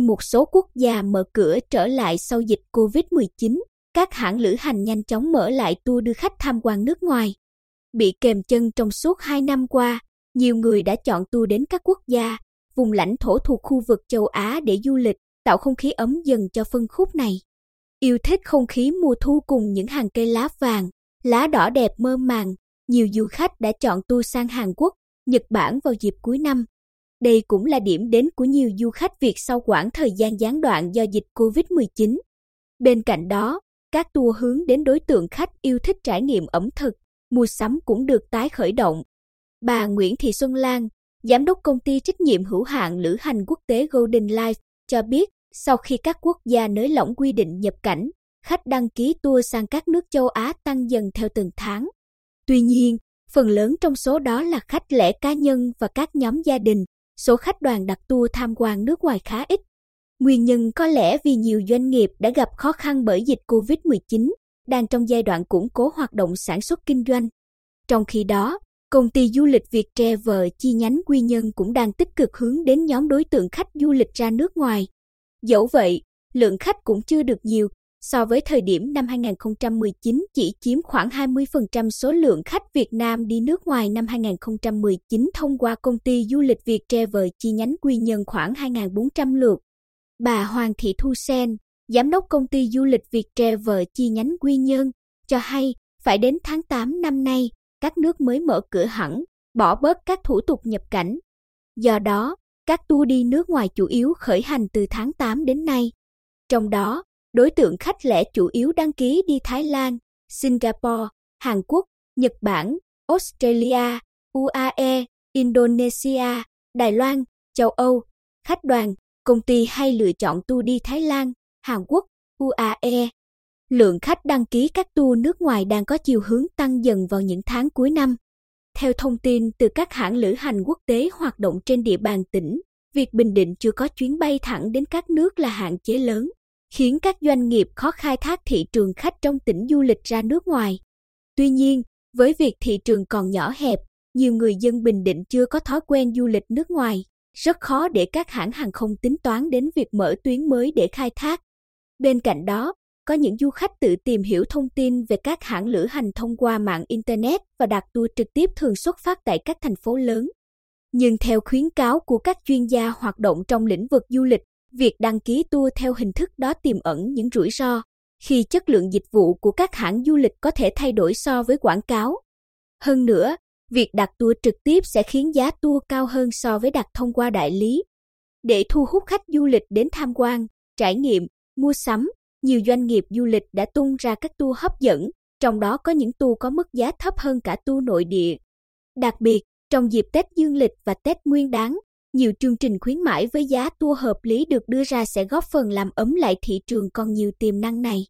một số quốc gia mở cửa trở lại sau dịch COVID-19, các hãng lữ hành nhanh chóng mở lại tour đưa khách tham quan nước ngoài. Bị kèm chân trong suốt 2 năm qua, nhiều người đã chọn tour đến các quốc gia, vùng lãnh thổ thuộc khu vực châu Á để du lịch, tạo không khí ấm dần cho phân khúc này. Yêu thích không khí mùa thu cùng những hàng cây lá vàng, lá đỏ đẹp mơ màng, nhiều du khách đã chọn tour sang Hàn Quốc, Nhật Bản vào dịp cuối năm. Đây cũng là điểm đến của nhiều du khách Việt sau quãng thời gian gián đoạn do dịch Covid-19. Bên cạnh đó, các tour hướng đến đối tượng khách yêu thích trải nghiệm ẩm thực, mua sắm cũng được tái khởi động. Bà Nguyễn Thị Xuân Lan, giám đốc công ty trách nhiệm hữu hạn lữ hành quốc tế Golden Life, cho biết sau khi các quốc gia nới lỏng quy định nhập cảnh, khách đăng ký tour sang các nước châu Á tăng dần theo từng tháng. Tuy nhiên, phần lớn trong số đó là khách lẻ cá nhân và các nhóm gia đình, số khách đoàn đặt tour tham quan nước ngoài khá ít. Nguyên nhân có lẽ vì nhiều doanh nghiệp đã gặp khó khăn bởi dịch COVID-19, đang trong giai đoạn củng cố hoạt động sản xuất kinh doanh. Trong khi đó, công ty du lịch Việt Travel chi nhánh Quy Nhơn cũng đang tích cực hướng đến nhóm đối tượng khách du lịch ra nước ngoài. Dẫu vậy, lượng khách cũng chưa được nhiều, so với thời điểm năm 2019 chỉ chiếm khoảng 20% số lượng khách Việt Nam đi nước ngoài năm 2019 thông qua công ty du lịch Việt Travel chi nhánh Quy Nhơn khoảng 2.400 lượt. Bà Hoàng Thị Thu Sen, giám đốc công ty du lịch Việt Travel chi nhánh Quy Nhơn, cho hay phải đến tháng 8 năm nay, các nước mới mở cửa hẳn, bỏ bớt các thủ tục nhập cảnh. Do đó, các tour đi nước ngoài chủ yếu khởi hành từ tháng 8 đến nay. Trong đó, đối tượng khách lẻ chủ yếu đăng ký đi Thái Lan, Singapore, Hàn Quốc, Nhật Bản, Australia, UAE, Indonesia, Đài Loan, châu Âu. Khách đoàn, công ty hay lựa chọn tour đi Thái Lan, Hàn Quốc, UAE. Lượng khách đăng ký các tour nước ngoài đang có chiều hướng tăng dần vào những tháng cuối năm. Theo thông tin từ các hãng lữ hành quốc tế hoạt động trên địa bàn tỉnh, việc Bình Định chưa có chuyến bay thẳng đến các nước là hạn chế lớn, khiến các doanh nghiệp khó khai thác thị trường khách trong tỉnh du lịch ra nước ngoài. Tuy nhiên, với việc thị trường còn nhỏ hẹp, nhiều người dân Bình Định chưa có thói quen du lịch nước ngoài, rất khó để các hãng hàng không tính toán đến việc mở tuyến mới để khai thác. Bên cạnh đó, có những du khách tự tìm hiểu thông tin về các hãng lữ hành thông qua mạng Internet và đặt tour trực tiếp thường xuất phát tại các thành phố lớn. Nhưng theo khuyến cáo của các chuyên gia hoạt động trong lĩnh vực du lịch, việc đăng ký tour theo hình thức đó tiềm ẩn những rủi ro khi chất lượng dịch vụ của các hãng du lịch có thể thay đổi so với quảng cáo. Hơn nữa, việc đặt tour trực tiếp sẽ khiến giá tour cao hơn so với đặt thông qua đại lý. Để thu hút khách du lịch đến tham quan, trải nghiệm, mua sắm, nhiều doanh nghiệp du lịch đã tung ra các tour hấp dẫn, trong đó có những tour có mức giá thấp hơn cả tour nội địa. Đặc biệt, trong dịp Tết Dương lịch và Tết Nguyên đáng, nhiều chương trình khuyến mãi với giá tour hợp lý được đưa ra sẽ góp phần làm ấm lại thị trường còn nhiều tiềm năng này.